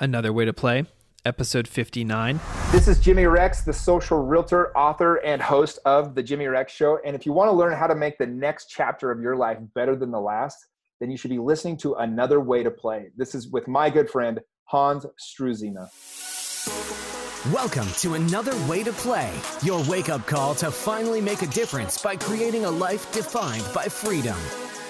Another Way to Play, episode 59. This is Jimmy Rex, the social realtor, author, and host of The Jimmy Rex Show. And if you want to learn how to make the next chapter of your life better than the last, then you should be listening to Another Way to Play. This is with my good friend, Hans Struzina. Welcome to Another Way to Play, your wake up call to finally make a difference by creating a life defined by freedom.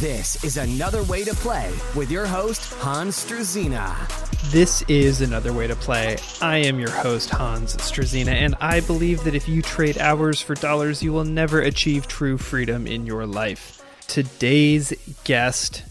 This is Another Way to Play with your host, Hans Struzina. This is Another Way to Play. I am your host, Hans Struzina, and I believe that if you trade hours for dollars, you will never achieve true freedom in your life. Today's guest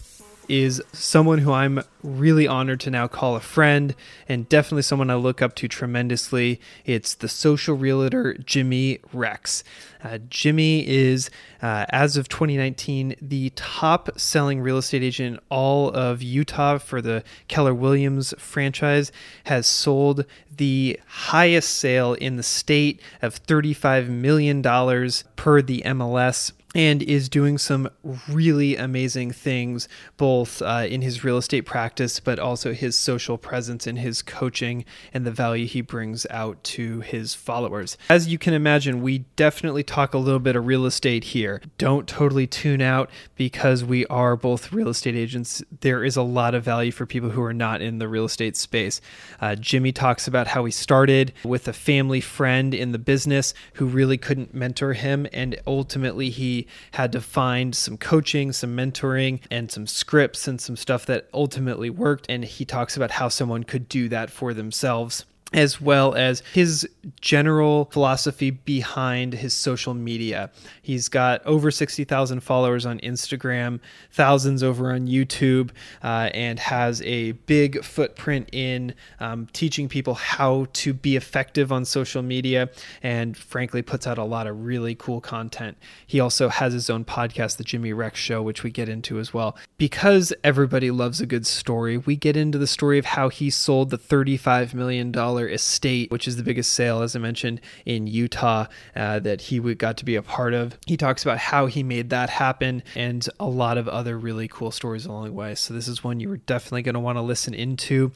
is someone who I'm really honored to now call a friend and definitely someone I look up to tremendously. It's the social realtor Jimmy Rex. Uh, Jimmy is, uh, as of 2019, the top selling real estate agent in all of Utah for the Keller Williams franchise, has sold the highest sale in the state of $35 million per the MLS and is doing some really amazing things both uh, in his real estate practice but also his social presence and his coaching and the value he brings out to his followers. As you can imagine we definitely talk a little bit of real estate here. Don't totally tune out because we are both real estate agents. There is a lot of value for people who are not in the real estate space. Uh, jimmy talks about how he started with a family friend in the business who really couldn't mentor him and ultimately he had to find some coaching, some mentoring, and some scripts and some stuff that ultimately worked. And he talks about how someone could do that for themselves as well as his general philosophy behind his social media. He's got over 60,000 followers on Instagram, thousands over on YouTube, uh, and has a big footprint in um, teaching people how to be effective on social media and, frankly, puts out a lot of really cool content. He also has his own podcast, The Jimmy Rex Show, which we get into as well. Because everybody loves a good story, we get into the story of how he sold the $35 million estate, which is the biggest sale, as I mentioned, in Utah uh, that he got to be a part of. He talks about how he made that happen and a lot of other really cool stories along the way. So, this is one you are definitely going to want to listen into.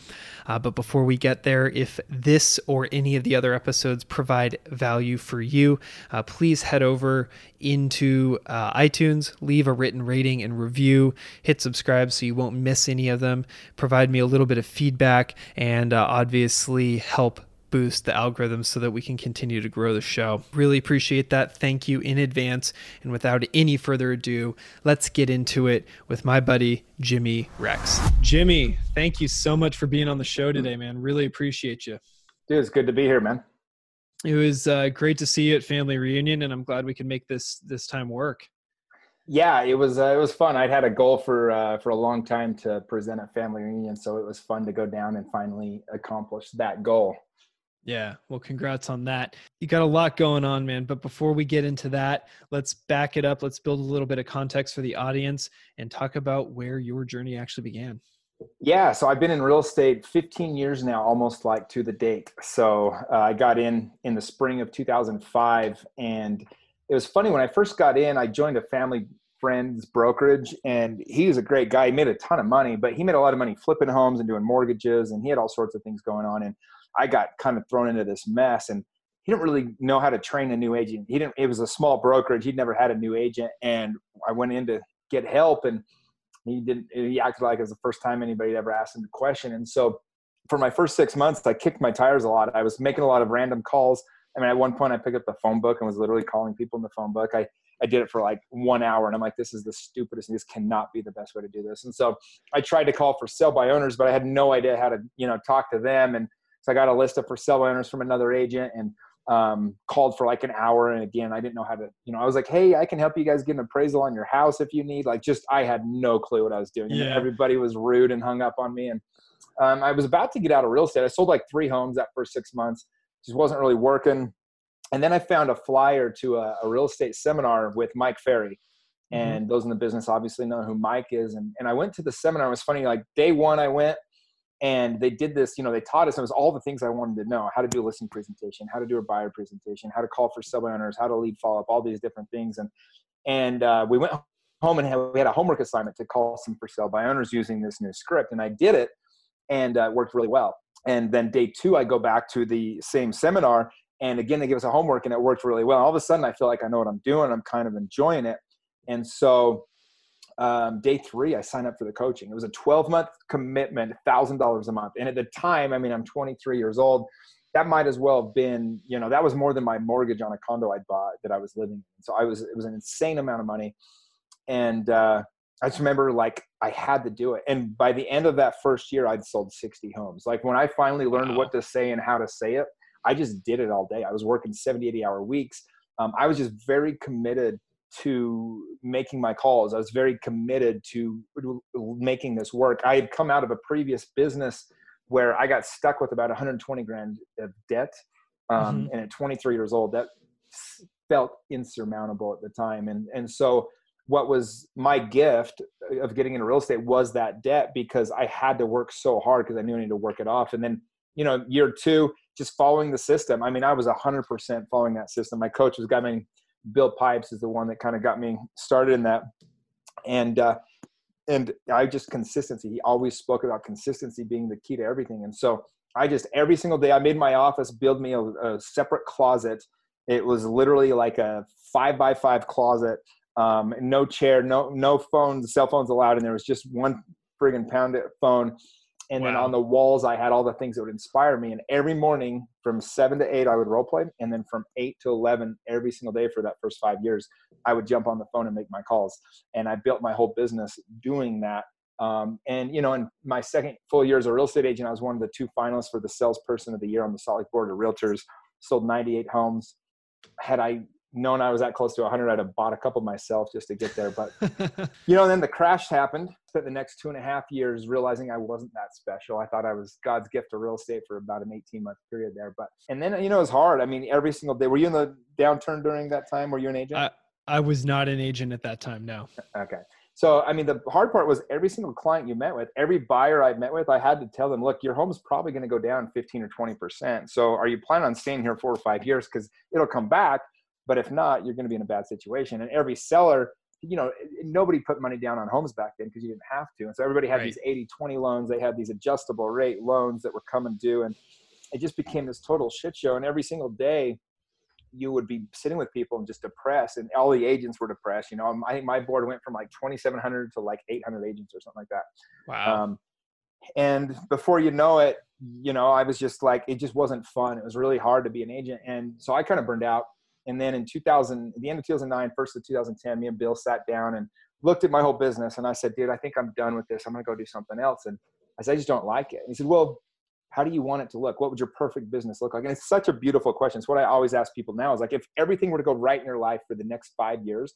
Uh, but before we get there, if this or any of the other episodes provide value for you, uh, please head over into uh, iTunes, leave a written rating and review, hit subscribe so you won't miss any of them, provide me a little bit of feedback, and uh, obviously help boost the algorithm so that we can continue to grow the show. Really appreciate that. Thank you in advance. And without any further ado, let's get into it with my buddy, Jimmy Rex. Jimmy, thank you so much for being on the show today, man. Really appreciate you. Dude, it's good to be here, man. It was uh, great to see you at family reunion, and I'm glad we can make this this time work. Yeah, it was uh, it was fun. I'd had a goal for uh, for a long time to present at family reunion, so it was fun to go down and finally accomplish that goal. Yeah. Well, congrats on that. You got a lot going on, man. But before we get into that, let's back it up. Let's build a little bit of context for the audience and talk about where your journey actually began. Yeah. So I've been in real estate 15 years now, almost like to the date. So uh, I got in in the spring of 2005. And it was funny when I first got in, I joined a family friend's brokerage and he was a great guy. He made a ton of money, but he made a lot of money flipping homes and doing mortgages and he had all sorts of things going on. And I got kind of thrown into this mess and he didn't really know how to train a new agent. He didn't, it was a small brokerage. He'd never had a new agent. And I went in to get help and he didn't, he acted like it was the first time anybody ever asked him the question. And so for my first six months, I kicked my tires a lot. I was making a lot of random calls. I mean, at one point I picked up the phone book and was literally calling people in the phone book. I, I did it for like one hour and I'm like, this is the stupidest. This cannot be the best way to do this. And so I tried to call for sell by owners, but I had no idea how to, you know, talk to them. And so I got a list of for sale owners from another agent and um, called for like an hour. And again, I didn't know how to, you know, I was like, hey, I can help you guys get an appraisal on your house if you need. Like, just I had no clue what I was doing. Yeah. Everybody was rude and hung up on me. And um, I was about to get out of real estate. I sold like three homes that first six months. Just wasn't really working. And then I found a flyer to a, a real estate seminar with Mike Ferry. and those in the business obviously know who Mike is. And, and I went to the seminar. It was funny, like day one, I went and they did this, you know, they taught us, it was all the things I wanted to know, how to do a listing presentation, how to do a buyer presentation, how to call for sub owners, how to lead follow up, all these different things. And, and uh, we went home and had, we had a homework assignment to call some for sale by owners using this new script. And I did it and uh, worked really well. And then day two, I go back to the same seminar and again, they give us a homework and it worked really well. All of a sudden I feel like I know what I'm doing. I'm kind of enjoying it. And so um, day three, I signed up for the coaching. It was a 12 month commitment, $1,000 a month. And at the time, I mean, I'm 23 years old. That might as well have been, you know, that was more than my mortgage on a condo I'd bought that I was living in. So I was, it was an insane amount of money. And uh, I just remember like I had to do it. And by the end of that first year, I'd sold 60 homes. Like when I finally learned wow. what to say and how to say it, I just did it all day. I was working 70, 80 hour weeks. Um, I was just very committed to making my calls. I was very committed to making this work. I had come out of a previous business where I got stuck with about 120 grand of debt. Um, mm-hmm. And at 23 years old, that felt insurmountable at the time. And, and so what was my gift of getting into real estate was that debt because I had to work so hard because I knew I needed to work it off. And then, you know, year two, just following the system. I mean, I was 100% following that system. My coach was got me Bill Pipes is the one that kind of got me started in that. And uh, and I just consistency. He always spoke about consistency being the key to everything. And so I just every single day I made my office build me a, a separate closet. It was literally like a five by five closet. Um, no chair, no no phones, cell phones allowed, and there was just one friggin' pound phone and wow. then on the walls i had all the things that would inspire me. And every morning from 7 to 8 i would role play. And then from 8 to 11 every single day for that first five years i would jump on the phone and make my calls. And i built my whole business doing that. Um, and you know in my second full year as a real estate agent i was one of the two finalists for the salesperson of the year on the salt lake board of realtors. Sold 98 homes. Had i known I was that close to 100, I'd have bought a couple myself just to get there. But, you know, then the crash happened. Spent the next two and a half years realizing I wasn't that special. I thought I was God's gift to real estate for about an 18 month period there. But, and then, you know, it was hard. I mean, every single day. Were you in the downturn during that time? Were you an agent? I, I was not an agent at that time, no. Okay. So, I mean, the hard part was every single client you met with, every buyer I met with, I had to tell them, look, your home is probably going to go down 15 or 20%. So, are you planning on staying here four or five years? Because it'll come back but if not, you're going to be in a bad situation. And every seller, you know, nobody put money down on homes back then because you didn't have to. And so everybody had right. these 80 20 loans. They had these adjustable rate loans that were coming due. And it just became this total shit show. And every single day, you would be sitting with people and just depressed, and all the agents were depressed. You know, I think my board went from like 2,700 to like 800 agents or something like that. Wow. Um, and before you know it, you know, I was just like, it just wasn't fun. It was really hard to be an agent, and so I kind of burned out. And then in 2000, the end of 2009, first of 2010, me and Bill sat down and looked at my whole business. And I said, dude, I think I'm done with this. I'm going to go do something else. And I said, I just don't like it. And he said, well, how do you want it to look? What would your perfect business look like? And it's such a beautiful question. It's what I always ask people now is like, if everything were to go right in your life for the next five years,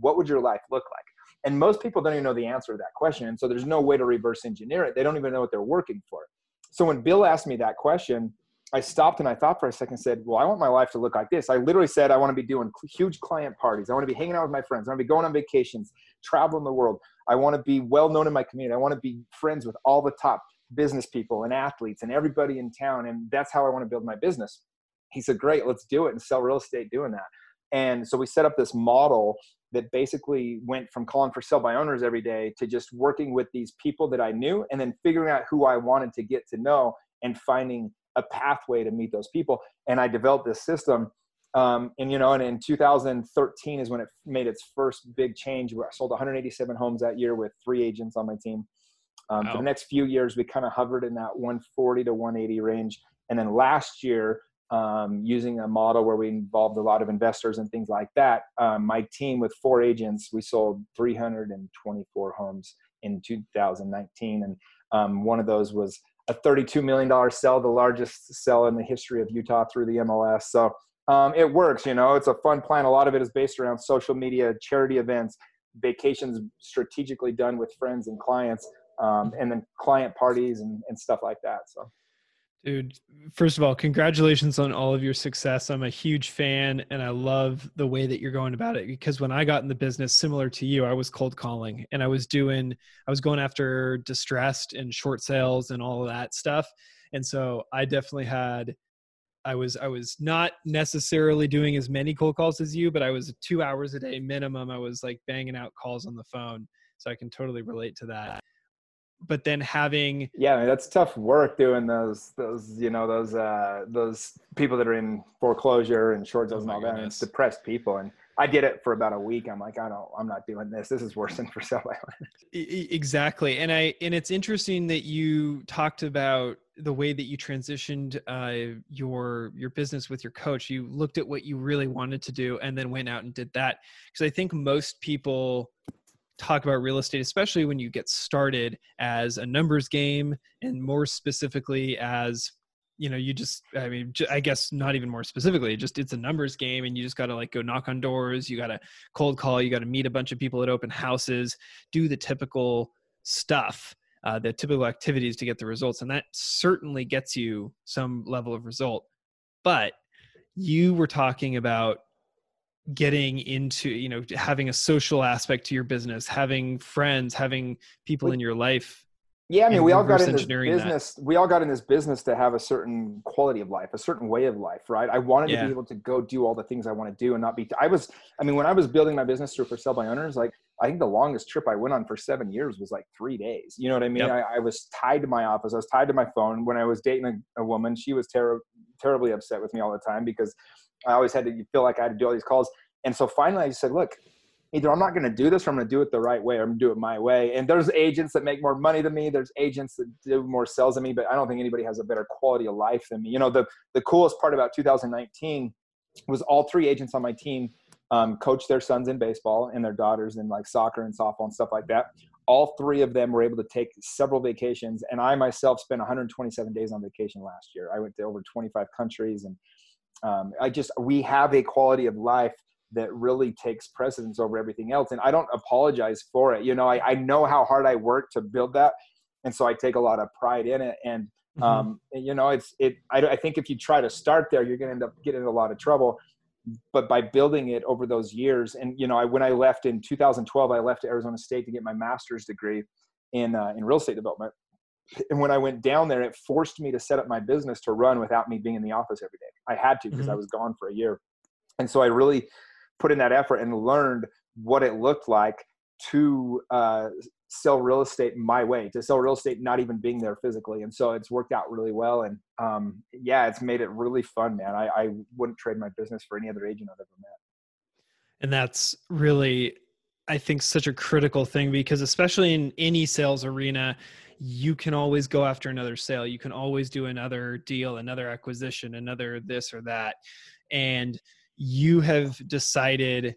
what would your life look like? And most people don't even know the answer to that question. And so there's no way to reverse engineer it. They don't even know what they're working for. So when Bill asked me that question, I stopped and I thought for a second, said, Well, I want my life to look like this. I literally said, I want to be doing huge client parties. I want to be hanging out with my friends. I want to be going on vacations, traveling the world. I want to be well known in my community. I want to be friends with all the top business people and athletes and everybody in town. And that's how I want to build my business. He said, Great, let's do it and sell real estate doing that. And so we set up this model that basically went from calling for sell by owners every day to just working with these people that I knew and then figuring out who I wanted to get to know and finding a pathway to meet those people. And I developed this system. Um, and you know, and in 2013 is when it made its first big change. Where I sold 187 homes that year with three agents on my team. Um, wow. For the next few years, we kind of hovered in that 140 to 180 range. And then last year, um, using a model where we involved a lot of investors and things like that, um, my team with four agents, we sold 324 homes in 2019. And um, one of those was a $32 million sell, the largest sell in the history of Utah through the MLS. So um, it works, you know, it's a fun plan. A lot of it is based around social media, charity events, vacations strategically done with friends and clients, um, and then client parties and, and stuff like that. So. Dude, first of all, congratulations on all of your success. I'm a huge fan and I love the way that you're going about it because when I got in the business, similar to you, I was cold calling and I was doing, I was going after distressed and short sales and all of that stuff. And so I definitely had, I was, I was not necessarily doing as many cold calls as you, but I was two hours a day minimum. I was like banging out calls on the phone. So I can totally relate to that but then having yeah that's tough work doing those those you know those uh those people that are in foreclosure and short sales oh and all that and it's depressed people. And i did it for about a week. I'm like i don't i'm not doing this. This is worse than for sale. Exactly. And i and it's interesting that you talked about the way that you transitioned uh, your your business with your coach. You looked at what you really wanted to do and then went out and did that. Because i think most people talk about real estate, especially when you get started as a numbers game and more specifically as you know you just i mean i guess not even more specifically just it's a numbers game and you just got to like go knock on doors you got to cold call you got to meet a bunch of people at open houses do the typical stuff uh, the typical activities to get the results and that certainly gets you some level of result. But you were talking about getting into you know having a social aspect to your business having friends having people in your life yeah i mean we all got in this business that. we all got in this business to have a certain quality of life a certain way of life right i wanted yeah. to be able to go do all the things i want to do and not be i was i mean when i was building my business through for sale by owners like i think the longest trip i went on for seven years was like three days you know what i mean yep. I, I, was tied to my office i was tied to my phone when i was dating a, a woman she was ter- terribly upset with me all the time because I always had to feel like I had to do all these calls. And so finally I said, look, either I'm not going to do this or I'm going to do it the right way or I'm going to do it my way. And there's agents that make more money than me. There's agents that do more sales than me, but I don't think anybody has a better quality of life than me. You know, the, the coolest part about 2019 was all three agents on my team um, coach their sons in baseball and their daughters in like soccer and softball and stuff like that. All three of them were able to take several vacations. And I myself spent 127 days on vacation last year. I went to over 25 countries and um, I just, we have a quality of life that really takes precedence over everything else. And I don't apologize for it. You know, I, I know how hard I work to build that. And so I take a lot of pride in it. And, mm-hmm. um, you know, it's, it, I, I think if you try to start there, you're going to end up getting in a lot of trouble. But by building it over those years, and you know, I, when I left in 2012, I left Arizona State to get my master's degree in uh, in real estate development. And when I went down there, it forced me to set up my business to run without me being in the office every day. I had to because mm-hmm. I was gone for a year, and so I really put in that effort and learned what it looked like to uh, sell real estate my way, to sell real estate not even being there physically. And so it's worked out really well. And um, yeah, it's made it really fun, man. I, I wouldn't trade my business for any other agent I've ever met. And that's really, I think, such a critical thing because, especially in any sales arena, you can always go after another sale. You can always do another deal, another acquisition, another this or that. And you have decided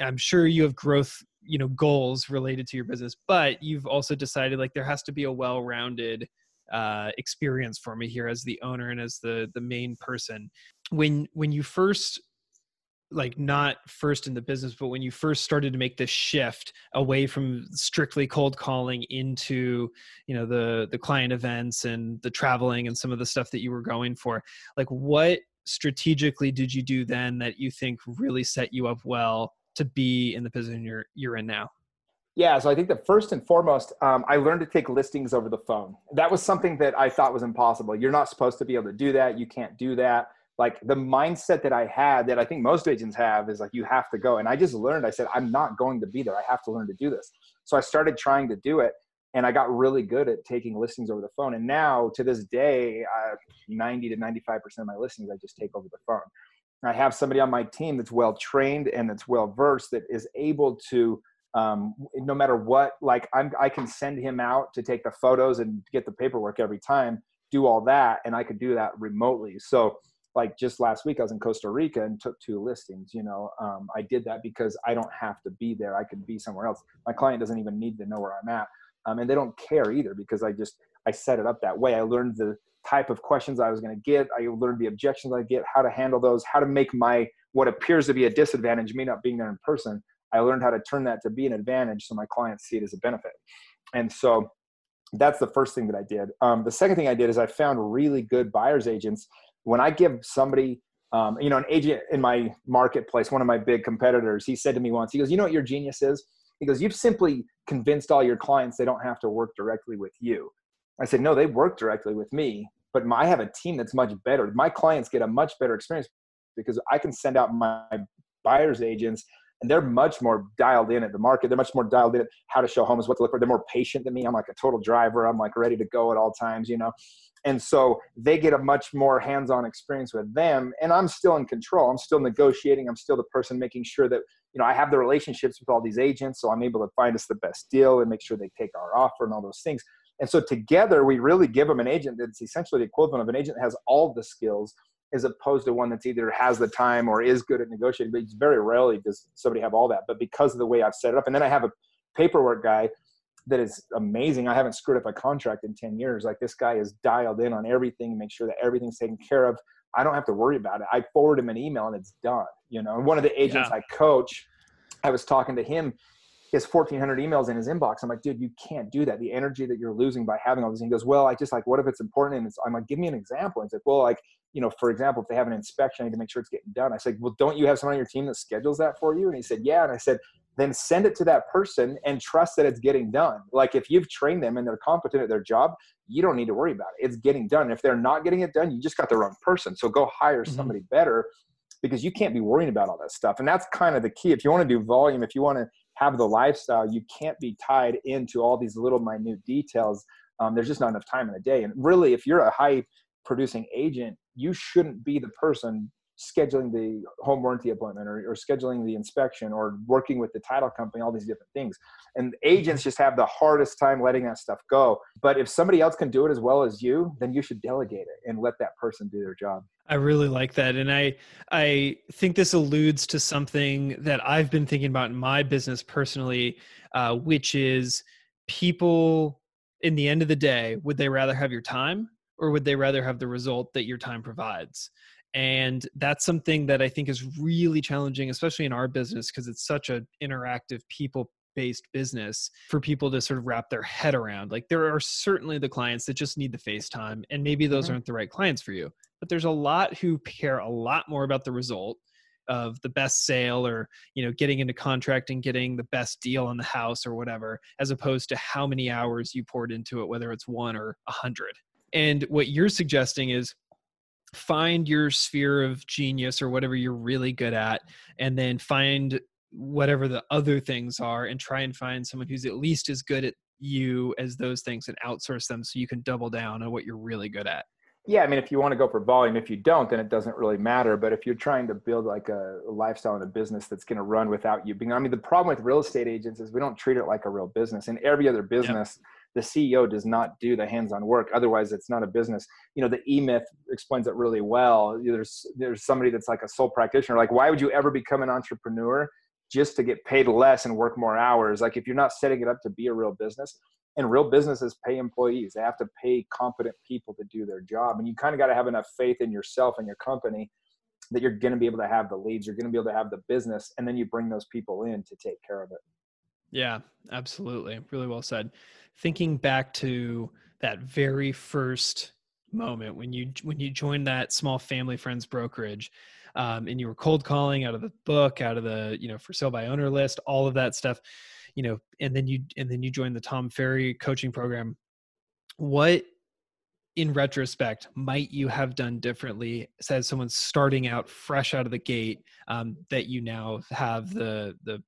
i'm sure you have growth you know goals related to your business but you've also decided like there has to be a well-rounded uh, experience for me here as the owner and as the the main person. When when you first like not first in the business but when you first started to make this shift away from strictly cold calling into you know the the client events and the traveling and some of the stuff that you were going for like what strategically did you do then that you think really set you up well to be in the position you're you're in now? Yeah, so I think that first and foremost, um, I learned to take listings over the phone. That was something that I thought was impossible. You're not supposed to be able to do that. You can't do that. Like the mindset that I had, that I think most agents have, is like you have to go. And I just learned. I said, I'm not going to be there. I have to learn to do this. So I started trying to do it and I got really good at taking listings over the phone. And now to this day, uh, 90 to 95% of my listings I just take over the phone. I have somebody on my team that's well trained and that's well versed that is able to, um, no matter what, like I'm, I can send him out to take the photos and get the paperwork every time, do all that, and I could do that remotely. So, like just last week, I was in Costa Rica and took two listings. You know, um, I did that because I don't have to be there. I could be somewhere else. My client doesn't even need to know where I'm at um, and they don't care either because I just I set it up that way. I learned the type of questions I was going to get. I learned the objections I get, how to handle those, how to make my what appears to be a disadvantage, me not being there in person. I learned how to turn that to be an advantage so my clients see it as a benefit. And so that's the first thing that I did. Um, the second thing I did is I found really good buyer's agents. When I give somebody, um, you know, an agent in my marketplace, one of my big competitors, he said to me once, he goes, "You know what your genius is?" He goes, "You've simply convinced all your clients they don't have to work directly with you." I said, "No, they work directly with me, but I have a team that's much better. My clients get a much better experience because I can send out my buyer's agents and they're much more dialed in at the market. They're much more dialed in at how to show homes, what to look for. They're more patient than me. I'm like a total driver. I'm like ready to go at all times, you know. And so they get a much more hands-on experience with them. And I'm still in control. I'm still negotiating. I'm still the person making sure that, you know, I have the relationships with all these agents. So I'm able to find us the best deal and make sure they take our offer and all those things. And so together we really give them an agent that's essentially the equivalent of an agent that has all the skills as opposed to one that's either has the time or is good at negotiating. But very rarely does somebody have all that. But because of the way I've set it up, and then I have a paperwork guy that is amazing. I haven't screwed up a contract in 10 years. Like this guy is dialed in on everything, make sure that everything's taken care of. I don't have to worry about it. I forward him an email and it's done. You know, and one of the agents yeah. I coach, I was talking to him. He has 1,400 emails in his inbox. I'm like, dude, you can't do that. The energy that you're losing by having all this. And he goes, well, I just like, what if it's important? And it's, I'm like, give me an example. And he's like, well, like, you know, for example, if they have an inspection, I need to make sure it's getting done. I said, well, don't you have someone on your team that schedules that for you? And he said, yeah. And I said, then send it to that person and trust that it's getting done. Like if you've trained them and they're competent at their job, you don't need to worry about it. It's getting done. If they're not getting it done, you just got the wrong person. So go hire mm-hmm. somebody better because you can't be worrying about all that stuff. And that's kind of the key. If you want to do volume, if you want to have the lifestyle, you can't be tied into all these little minute details. Um, there's just not enough time in a day. And really, if you're a high producing agent, you shouldn't be the person scheduling the home warranty appointment or, or, scheduling the inspection or working with the title company all these different things. And agents just have the hardest time letting that stuff go. But if somebody else can do it as well as you then you should delegate it and let that person do their job. I really like that. And i i think this alludes to something that i've been thinking about in my business personally uh, which is people in the end of the day would they rather have your time or would they rather have the result that your time provides and that's something that i think is really challenging especially in our business because it's such an interactive people based business for people to sort of wrap their head around. Like there are certainly the clients that just need the facetime and maybe those mm-hmm. aren't the right clients for you. But there's a lot who care a lot more about the result of the best sale or you know getting into contract and getting the best deal on the house or whatever as opposed to how many hours you poured into it whether it's one or a hundred. And what you're suggesting is find your sphere of genius or whatever you're really good at, and then find whatever the other things are and try and find someone who's at least as good at you as those things and outsource them so you can double down on what you're really good at. Yeah, I mean, if you want to go for volume, if you don't, then it doesn't really matter. But if you're trying to build like a lifestyle and a business that's going to run without you being, I mean, the problem with real estate agents is we don't treat it like a real business. In every other business, yep the CEO does not do the hands-on work. Otherwise, it's not a business. You know, the E Myth explains it really well. There's there's somebody that's like a sole practitioner. Like, why would you ever become an entrepreneur just to get paid less and work more hours? Like, if you're not setting it up to be a real business, and real businesses pay employees, they have to pay competent people to do their job, and you kind of got to have enough faith in yourself and your company that you're going to be able to have the leads, you're going to be able to have the business, and then you bring those people in to take care of it. Yeah, absolutely. Really well said. Thinking back to that very first moment when you when you joined that small family friends brokerage um, and you were cold calling out of the book out of the you know for sale by owner list all of that stuff you know and then you and then you joined the tom ferry coaching program. What in retrospect might you have done differently as someone starting out fresh out of the gate um, that you now have the the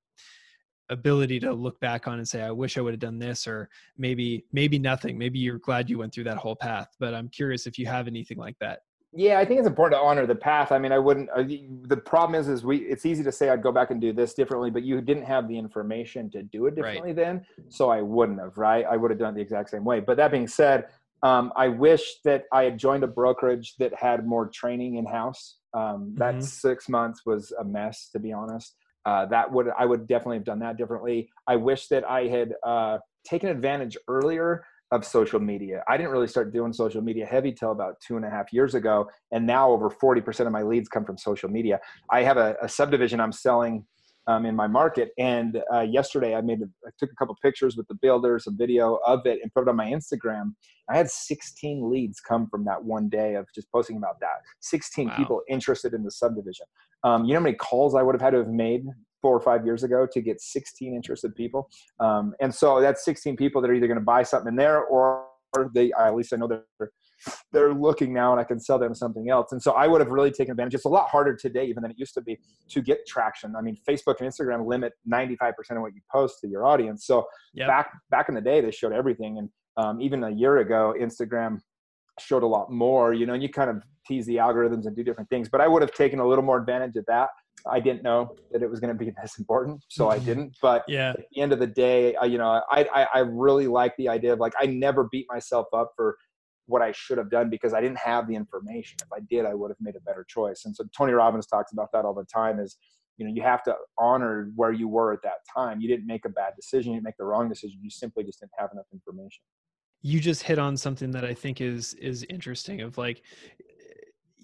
ability to look back on and say i wish i would have done this or maybe maybe nothing. Maybe you're glad you went through that whole path but i'm curious if you have anything like that. Yeah i think it's important to honor the path. I mean i wouldn't uh, the problem is is we it's easy to say i'd go back and do this differently but you didn't have the information to do it differently right. then so i wouldn't have right? I would have done it the exact same way. But that being said um, i wish that i had joined a brokerage that had more training in house um, that mm-hmm. six months was a mess to be honest uh, that would I would definitely have done that differently. I wish that I had uh, taken advantage earlier of social media. I didn't really start doing social media heavy till about two and a half years ago, and now over forty percent of my leads come from social media. I have a, a subdivision I'm selling um, in my market. And uh, yesterday, I made a, I took a couple pictures with the builders, a video of it, and put it on my Instagram. I had 16 leads come from that one day of just posting about that. 16 wow. people interested in the subdivision. Um, you know how many calls I would have had to have made four or five years ago to get 16 interested people. Um, and so that's 16 people that are either going to buy something in there or they, at least I know they're they're looking now and I can sell them something else. And so I would have really taken advantage. It's a lot harder today, even than it used to be, to get traction. I mean, Facebook and Instagram limit 95% of what you post to your audience. So yep. back back in the day, they showed everything. And um, even a year ago, Instagram showed a lot more, you know, and you kind of tease the algorithms and do different things. But I would have taken a little more advantage of that. I didn't know that it was going to be this important, so I mm-hmm. didn't. But yeah. at the end of the day, I, you know, I, I, I really like the idea of like I never beat myself up for what I should have done because I didn't have the information. If I did, I would have made a better choice. And so Tony Robbins talks about that all the time is, you know, you have to honor where you were at that time. You didn't make a bad decision, you didn't make the wrong decision. You simply just didn't have enough information. You just hit on something that I think is is interesting of like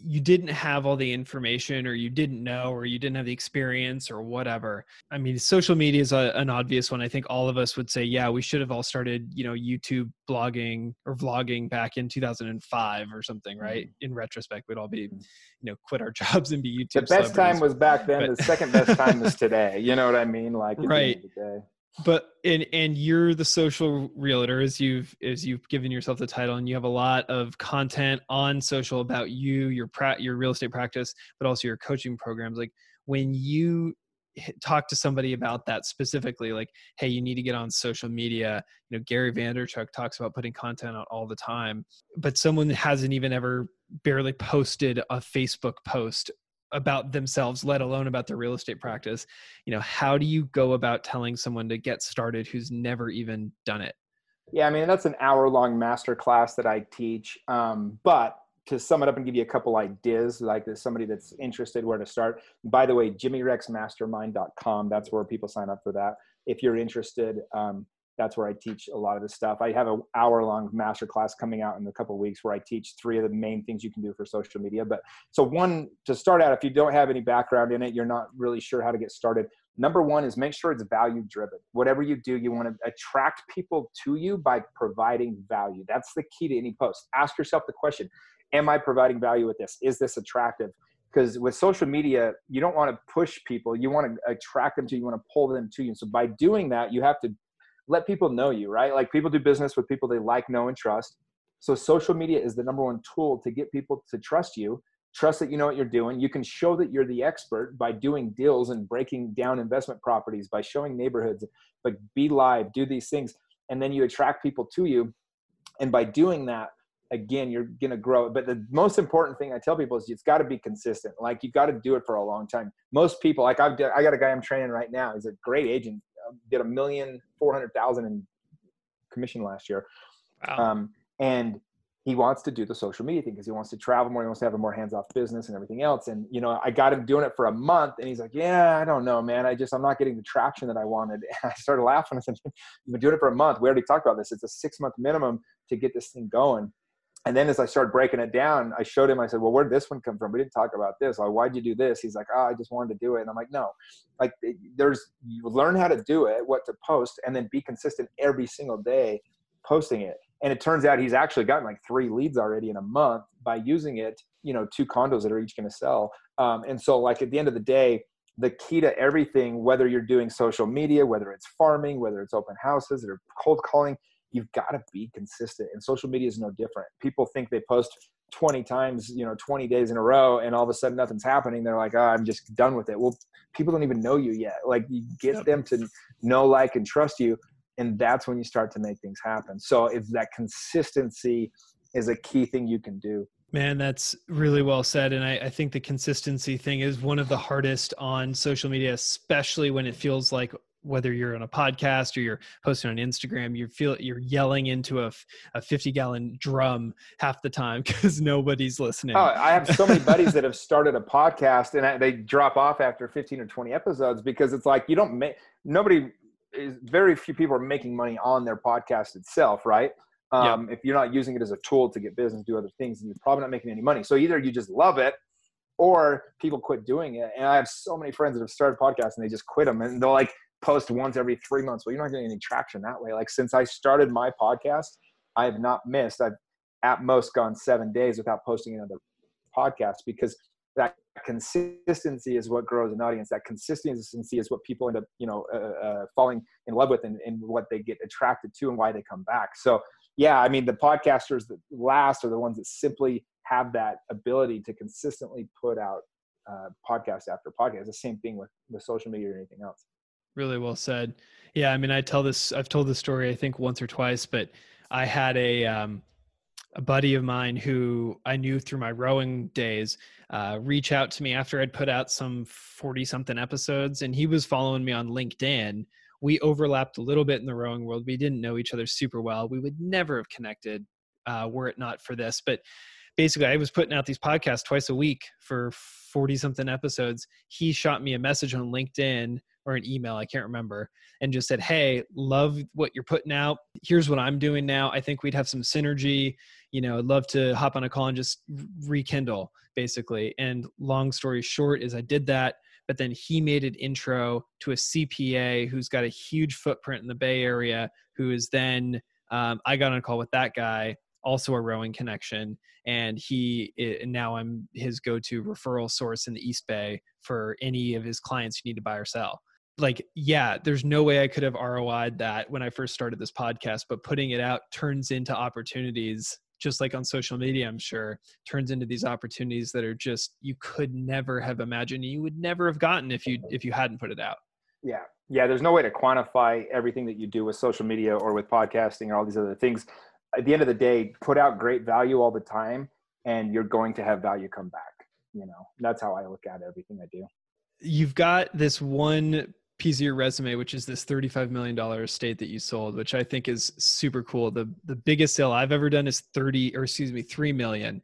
you didn't have all the information or you didn't know or you didn't have the experience or whatever. I mean social media is a, an obvious one. I think all of us would say yeah we should have all started you know youtube blogging or vlogging back in 2005 or something right? Mm-hmm. in retrospect we'd all be mm-hmm. you know quit our jobs and be youtube the best time was back then. But, the second best time is today. You know what i mean? Like right but and and you're the social realtor as you've as you've given yourself the title and you have a lot of content on social about you your pra- your real estate practice but also your coaching programs. Like when you talk to somebody about that specifically like hey you need to get on social media you know gary vaynerchuk talks about putting content out all the time but someone hasn't even ever barely posted a facebook post about themselves let alone about their real estate practice you know how do you go about telling someone to get started who's never even done it? Yeah i mean that's an hour long master class that i teach um, but to sum it up and give you a couple ideas like there's somebody that's interested where to start by the way jimmyrexmastermind.com that's where people sign up for that if you're interested um, that's where I teach a lot of this stuff. I have an hour long master class coming out in a couple weeks where I teach three of the main things you can do for social media. But so one to start out, if you don't have any background in it, you're not really sure how to get started. Number one is make sure it's value driven. Whatever you do, you want to attract people to you by providing value. That's the key to any post. Ask yourself the question, am I providing value with this? Is this attractive? because with social media you don't want to push people you want to attract them to you, you want to pull them to you so by doing that you have to let people know you, right? Like people do business with people they like, know, and trust. So social media is the number one tool to get people to trust you, trust that you know what you're doing. You can show that you're the expert by doing deals and breaking down investment properties, by showing neighborhoods, but be live, do these things. And then you attract people to you. And by doing that, again, you're to grow. But the most important thing I tell people is it's got to be consistent. Like you've got to do it for a long time. Most people, like I've, I got a guy I'm training right now. He's a great agent did a million four hundred thousand in commission last year. Wow. Um, and he wants to do the social media thing because he wants to travel more. He wants to have a more hands-off business and everything else. And you know, I got him doing it for a month, and he's like, "Yeah, I don't know, man. I just I'm not getting the traction that I wanted." And I started laughing. I said, "You've been doing it for a month. We already talked about this. It's a six-month minimum to get this thing going." And then as I started breaking it down, I showed him, I said, well, where did this one come from? We didn't talk about this. Like, why'd you do this? He's like, oh, I just wanted to do it. And I'm like, no, like there's, you learn how to do it, what to post, and then be consistent every single day posting it. And it turns out he's actually gotten like three leads already in a month by using it, you know, two condos that are each going to sell. Um, and so like at the end of the day, the key to everything, whether you're doing social media, whether it's farming, whether it's open houses or cold calling, you've got to be consistent and social media is no different. People think they post 20 times you know 20 days in a row and all of a sudden nothing's happening. They're like oh, i'm just done with it. Well people don't even know you yet. Like you get yep. them to know like and trust you and that's when you start to make things happen. So it's that consistency is a key thing you can do. Man, that's really well said. And I, I, think the consistency thing is one of the hardest on social media, especially when it feels like whether you're on a podcast or you're posting on Instagram, you feel you're yelling into a, a 50 gallon drum half the time because nobody's listening. Oh, I have so many buddies that have started a podcast and they drop off after 15 or 20 episodes because it's like you don't make nobody is very few people are making money on their podcast itself, right? Um. If you're not using it as a tool to get business, do other things, and you're probably not making any money. So either you just love it or people quit doing it. And I have so many friends that have started podcasts and they just quit them and they're like post once every three months. Well, you're not getting any traction that way. Like since I started my podcast, I have not missed. I've at most gone seven days without posting another podcast because that consistency is what grows an audience. That consistency is what people end up, you know, uh, uh, falling in love with and, and what they get attracted to and why they come back. So, yeah, I mean, the podcasters that last are the ones that simply have that ability to consistently put out uh, podcast after podcast. The same thing with with social media or anything else. Really well said. Yeah, I mean, I tell this. I've told this story I think once or twice, but I had a um, a buddy of mine who I knew through my rowing days uh, reach out to me after I'd put out some 40 something episodes, and he was following me on LinkedIn. We overlapped a little bit in the rowing world. We didn't know each other super well. We would never have connected uh, were it not for this. But basically, I was putting out these podcasts twice a week for 40 something episodes. He shot me a message on LinkedIn or an email, I can't remember, and just said, Hey, love what you're putting out. Here's what I'm doing now. I think we'd have some synergy. You know, I'd love to hop on a call and just rekindle, basically. And long story short is I did that, but then he made an intro to a CPA who's got a huge footprint in the Bay Area, who is then um, I got on a call with that guy also a rowing connection and he and now i'm his go-to referral source in the east bay for any of his clients who need to buy or sell like yeah there's no way i could have roi'd that when i first started this podcast but putting it out turns into opportunities just like on social media i'm sure turns into these opportunities that are just you could never have imagined you would never have gotten if you if you hadn't put it out. Yeah. Yeah there's no way to quantify everything that you do with social media or with podcasting or all these other things. At the end of the day put out great value all the time and you're going to have value come back you know? That's how i look at everything i do. You've got this one piece of your resume, which is this $35 million estate that you sold, which I think is super cool. The the biggest sale I've ever done is 30 or excuse me, 3 million.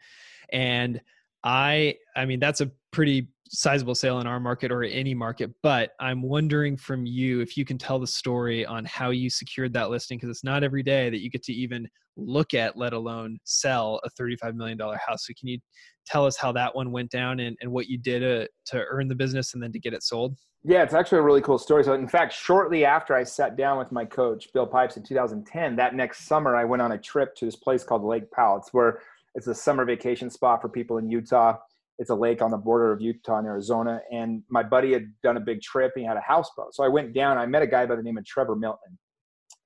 And I I mean that's a pretty sizable sale in our market or any market, but I'm wondering from you if you can tell the story on how you secured that listing because it's not every day that you get to even look at, let alone sell a $35 million house. So can you tell us how that one went down and, and what you did to, to earn the business and then to get it sold? Yeah, it's actually a really cool story. So, in fact, shortly after I sat down with my coach, Bill Pipes, in 2010, that next summer, I went on a trip to this place called Lake Powell. It's where it's a summer vacation spot for people in Utah. It's a lake on the border of Utah and Arizona. And my buddy had done a big trip. He had a houseboat. So I went down. I met a guy by the name of Trevor Milton.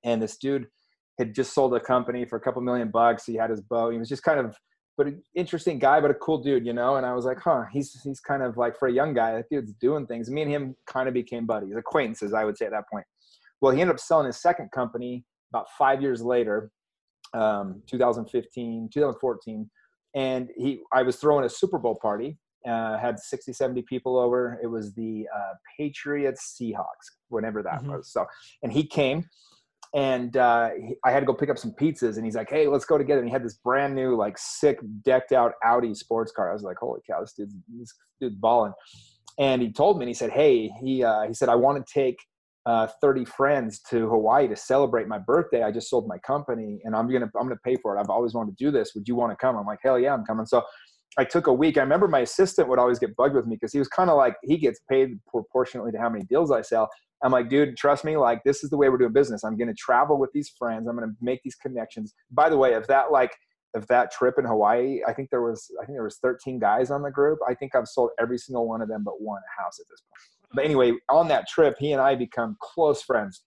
And this dude had just sold a company for a couple million bucks. He had his boat. He was just kind of but an interesting guy, but a cool dude, you know. And I was like, huh, he's he's kind of like for a young guy, that dude's doing things. Me and him kind of became buddies, acquaintances, I would say at that point. Well, he ended up selling his second company about five years later, um, 2015, 2014, and he I was throwing a Super Bowl party. Uh, had 60, 70 people over. It was the uh, Patriots Seahawks, whenever that mm-hmm. was. So, and he came and uh, he, I had to go pick up some pizzas, and he's like, "Hey, let's go together." And he had this brand new, like, sick, decked out Audi sports car. I was like, "Holy cow, this dude's this dude's balling!" And he told me, and he said, "Hey, he uh, he said I want to take uh, 30 friends to Hawaii to celebrate my birthday. I just sold my company, and I'm gonna I'm gonna pay for it. I've always wanted to do this. Would you want to come?" I'm like, "Hell yeah, I'm coming." So I took a week. I remember my assistant would always get bugged with me because he was kind of like he gets paid proportionately to how many deals I sell. I'm like, dude, trust me, like this is the way we're doing business. I'm gonna travel with these friends. I'm gonna make these connections. By the way, if that like if that trip in Hawaii, I think there was I think there was 13 guys on the group. I think I've sold every single one of them but one house at this point. But anyway, on that trip, he and I become close friends.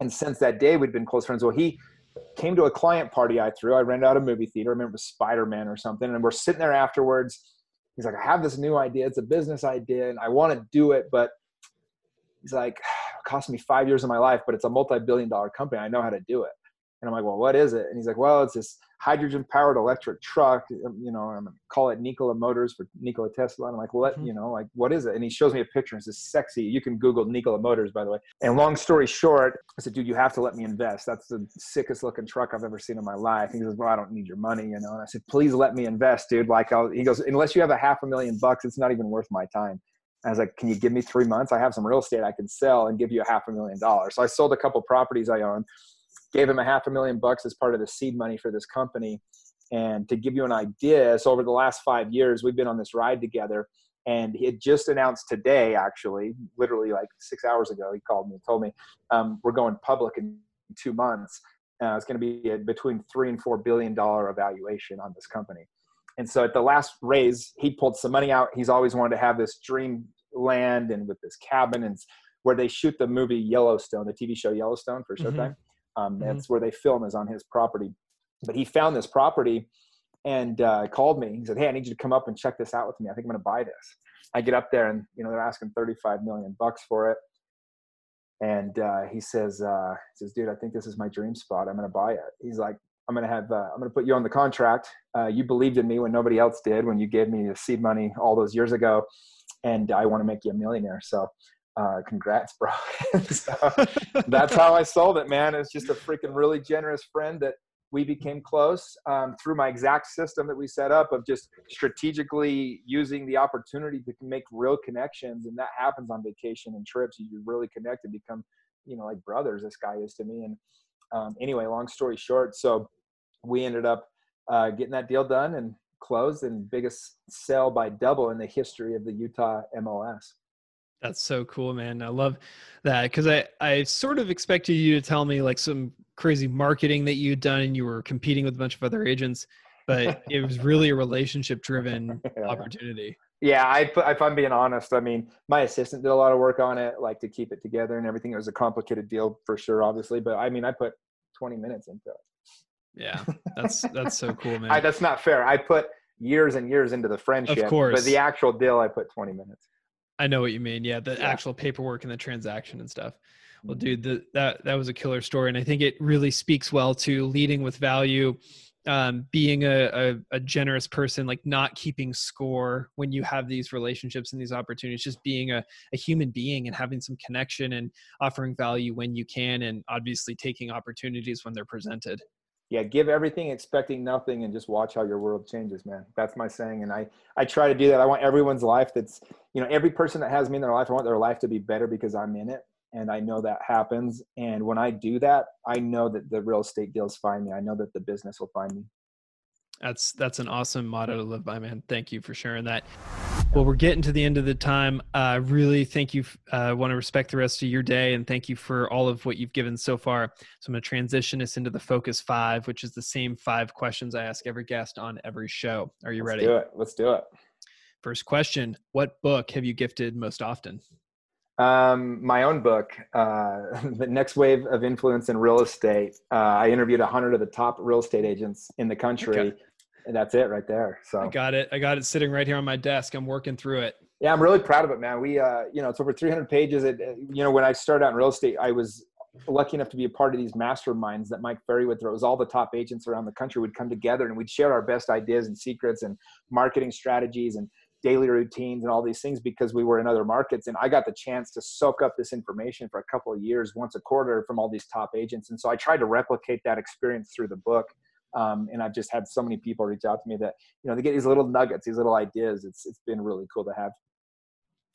And since that day, we'd been close friends. Well, he came to a client party I threw. I rented out a movie theater. I remember Spider Man or something. And we're sitting there afterwards. He's like, I have this new idea. It's a business idea and I want to do it, but he's like, it cost me five years of my life, but it's a multi-billion dollar company. I know how to do it. And I'm like, well, what is it? And he's like, well, it's this hydrogen powered electric truck. Um, you know, I'm gonna call it Nikola Motors for Nikola Tesla. And I'm like, well, mm-hmm. you know, like, what is it? And he shows me a picture. and says sexy. You can Google Nikola Motors, by the way. And long story short, I said, dude, you have to let me invest. That's the sickest looking truck I've ever seen in my life. And he goes, well, I don't need your money, you know. And I said, please let me invest, dude. Like, I'll, he goes, unless you have a half a million bucks, it's not even worth my time. I was like, can you give me three months? I have some real estate I can sell and give you a half a million dollars. So I sold a couple properties I own, gave him a half a million bucks as part of the seed money for this company. And to give you an idea, so over the last five years, we've been on this ride together. And he had just announced today, actually, literally like six hours ago, he called me and told me um, we're going public in two months. Uh, it's going to be between three and four billion dollar evaluation on this company. And so at the last raise, he pulled some money out. He's always wanted to have this dream land and with this cabin and where they shoot the movie Yellowstone, the TV show Yellowstone for Showtime. Mm-hmm. Um, mm-hmm. That's where they film is on his property. But he found this property and uh, called me. He said, "Hey, I need you to come up and check this out with me. I think I'm going to buy this." I get up there and you know they're asking 35 million bucks for it. And uh, he says, uh, he says, dude, I think this is my dream spot. I'm going to buy it. He's like, I'm going to have, uh, I'm going to put you on the contract. Uh, you believed in me when nobody else did, when you gave me the seed money all those years ago. And I want to make you a millionaire. So, uh, congrats, bro. that's how I sold it, man. It's just a freaking really generous friend that we became close um, through my exact system that we set up of just strategically using the opportunity to make real connections. And that happens on vacation and trips. You really connect and become, you know, like brothers. This guy is to me. And um, anyway, long story short, so we ended up uh, getting that deal done and closed and biggest sale by double in the history of the Utah MLS. That's so cool, man. I love that because I, I sort of expected you to tell me like some crazy marketing that you'd done and you were competing with a bunch of other agents, but it was really a relationship driven yeah. opportunity. Yeah, I, if I'm being honest, I mean, my assistant did a lot of work on it, like to keep it together and everything. It was a complicated deal for sure, obviously, but I mean, I put 20 minutes into it. Yeah, that's that's so cool, man. I, that's not fair. I put years and years into the friendship, of course. but the actual deal, I put 20 minutes. I know what you mean. Yeah, the yeah. actual paperwork and the transaction and stuff. Well, mm-hmm. dude, the, that that was a killer story, and I think it really speaks well to leading with value, um, being a, a, a generous person, like not keeping score when you have these relationships and these opportunities. Just being a, a human being and having some connection and offering value when you can, and obviously taking opportunities when they're presented yeah give everything expecting nothing and just watch how your world changes man that's my saying and i i try to do that i want everyone's life that's you know every person that has me in their life i want their life to be better because i'm in it and i know that happens and when i do that i know that the real estate deals find me i know that the business will find me that's that's an awesome motto to live by, man. Thank you for sharing that. Well, we're getting to the end of the time. Uh, really, thank you. I uh, want to respect the rest of your day and thank you for all of what you've given so far. So I'm going to transition us into the focus five, which is the same five questions I ask every guest on every show. Are you Let's ready? Do it. Let's do it. First question: What book have you gifted most often? Um, my own book, uh, The Next Wave of Influence in Real Estate. Uh, I interviewed 100 of the top real estate agents in the country. Okay and that's it right there. So I got it. I got it sitting right here on my desk. I'm working through it. Yeah, I'm really proud of it, man. We, uh, you know, it's over 300 pages. It, you know, when I started out in real estate, I was lucky enough to be a part of these masterminds that Mike Ferry would throw. It was all the top agents around the country would come together and we'd share our best ideas and secrets and marketing strategies and daily routines and all these things because we were in other markets. And I got the chance to soak up this information for a couple of years, once a quarter from all these top agents. And so I tried to replicate that experience through the book. Um, and I've just had so many people reach out to me that you know they get these little nuggets, these little ideas. It's it's been really cool to have.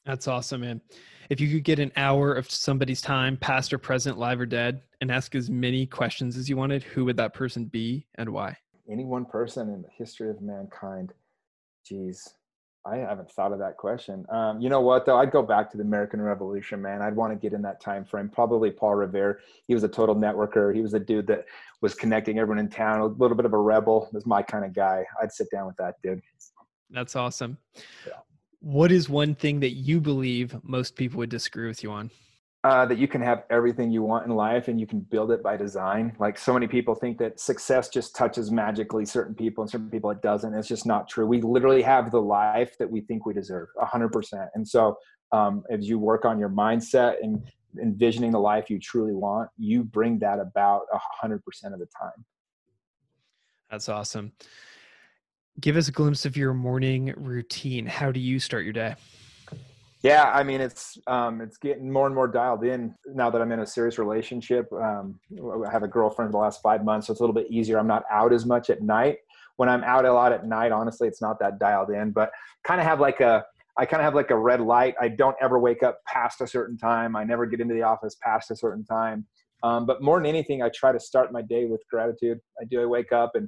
That's awesome, man. If you could get an hour of somebody's time, past or present, live or dead, and ask as many questions as you wanted, who would that person be and why? Any one person in the history of mankind. Geez, I haven't thought of that question. Um, you know what though? I'd go back to the American Revolution, man. I'd want to get in that time frame. Probably Paul Revere. He was a total networker. He was a dude that was connecting everyone in town. A little bit of a rebel. Was my kind of guy. I'd sit down with that dude. That's awesome. Yeah. What is one thing that you believe most people would disagree with you on? Uh, that you can have everything you want in life and you can build it by design. Like so many people think that success just touches magically certain people and certain people it doesn't. It's just not true. We literally have the life that we think we deserve, hundred percent. And so, um, as you work on your mindset and envisioning the life you truly want, you bring that about hundred percent of the time. That's awesome. Give us a glimpse of your morning routine. How do you start your day? Yeah, I mean it's um, it's getting more and more dialed in now that I'm in a serious relationship. Um, I have a girlfriend the last five months, so it's a little bit easier. I'm not out as much at night. When I'm out a lot at night, honestly, it's not that dialed in. But kind of have like a I kind of have like a red light. I don't ever wake up past a certain time. I never get into the office past a certain time. Um, but more than anything, I try to start my day with gratitude. I do. I wake up and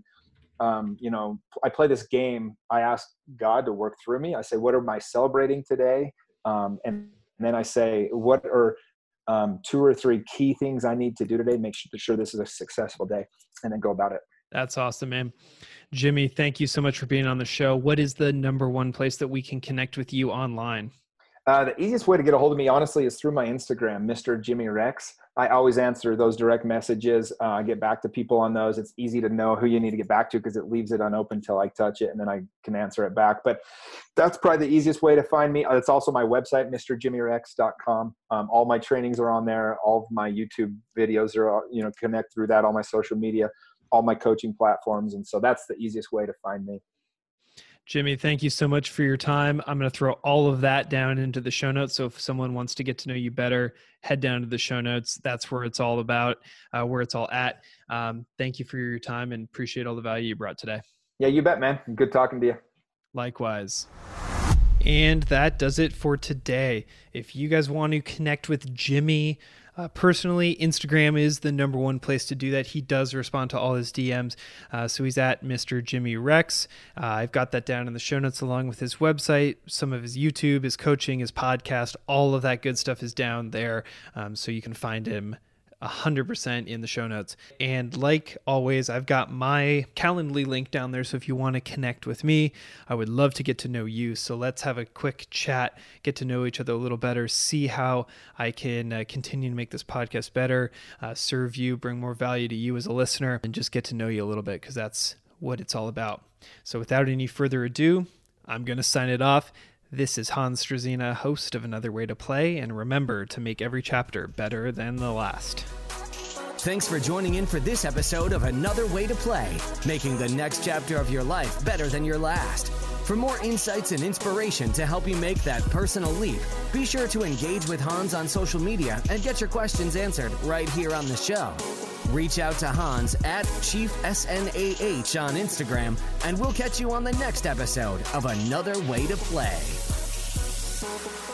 um, you know, I play this game. I ask God to work through me. I say, what am I celebrating today? Um, and, then I say, what are um, two or three key things I need to do today? Make sure this is a successful day, and then go about it. That's awesome, man. Jimmy, thank you so much for being on the show. What is the number one place that we can connect with you online? Uh, the easiest way to get a hold of me, honestly, is through my Instagram, Mr. Jimmy Rex. I always answer those direct messages. Uh, I get back to people on those. It's easy to know who you need to get back to because it leaves it unopened till I touch it and then I can answer it back. But that's probably the easiest way to find me. It's also my website, mrjimmyrex.com. Um, all my trainings are on there. All of my YouTube videos are, you know, connect through that. All my social media, all my coaching platforms. And so that's the easiest way to find me. Jimmy, thank you so much for your time. I'm going to throw all of that down into the show notes. So if someone wants to get to know you better, head down to the show notes. That's where it's all about, uh, where it's all at. Um, thank you for your time and appreciate all the value you brought today. Yeah, you bet, man. Good talking to you. Likewise. And that does it for today. If you guys want to connect with Jimmy, uh, personally, Instagram is the number one place to do that. He does respond to all his DMs. Uh, so he's at Mr. Jimmy Rex. Uh, I've got that down in the show notes along with his website, some of his YouTube, his coaching, his podcast. All of that good stuff is down there. Um, so you can find him 100% in the show notes. And like always, I've got my Calendly link down there. So if you want to connect with me, I would love to get to know you. So let's have a quick chat, get to know each other a little better, see how I can uh, continue to make this podcast better, uh, serve you, bring more value to you as a listener, and just get to know you a little bit because that's what it's all about. So without any further ado, I'm going to sign it off. This is Hans Struzina, host of Another Way to Play, and remember to make every chapter better than the last. Thanks for joining in for this episode of Another Way to Play, making the next chapter of your life better than your last. For more insights and inspiration to help you make that personal leap, be sure to engage with Hans on social media and get your questions answered right here on the show. Reach out to Hans at Chief SNAH on Instagram, and we'll catch you on the next episode of Another Way to Play. Thank you.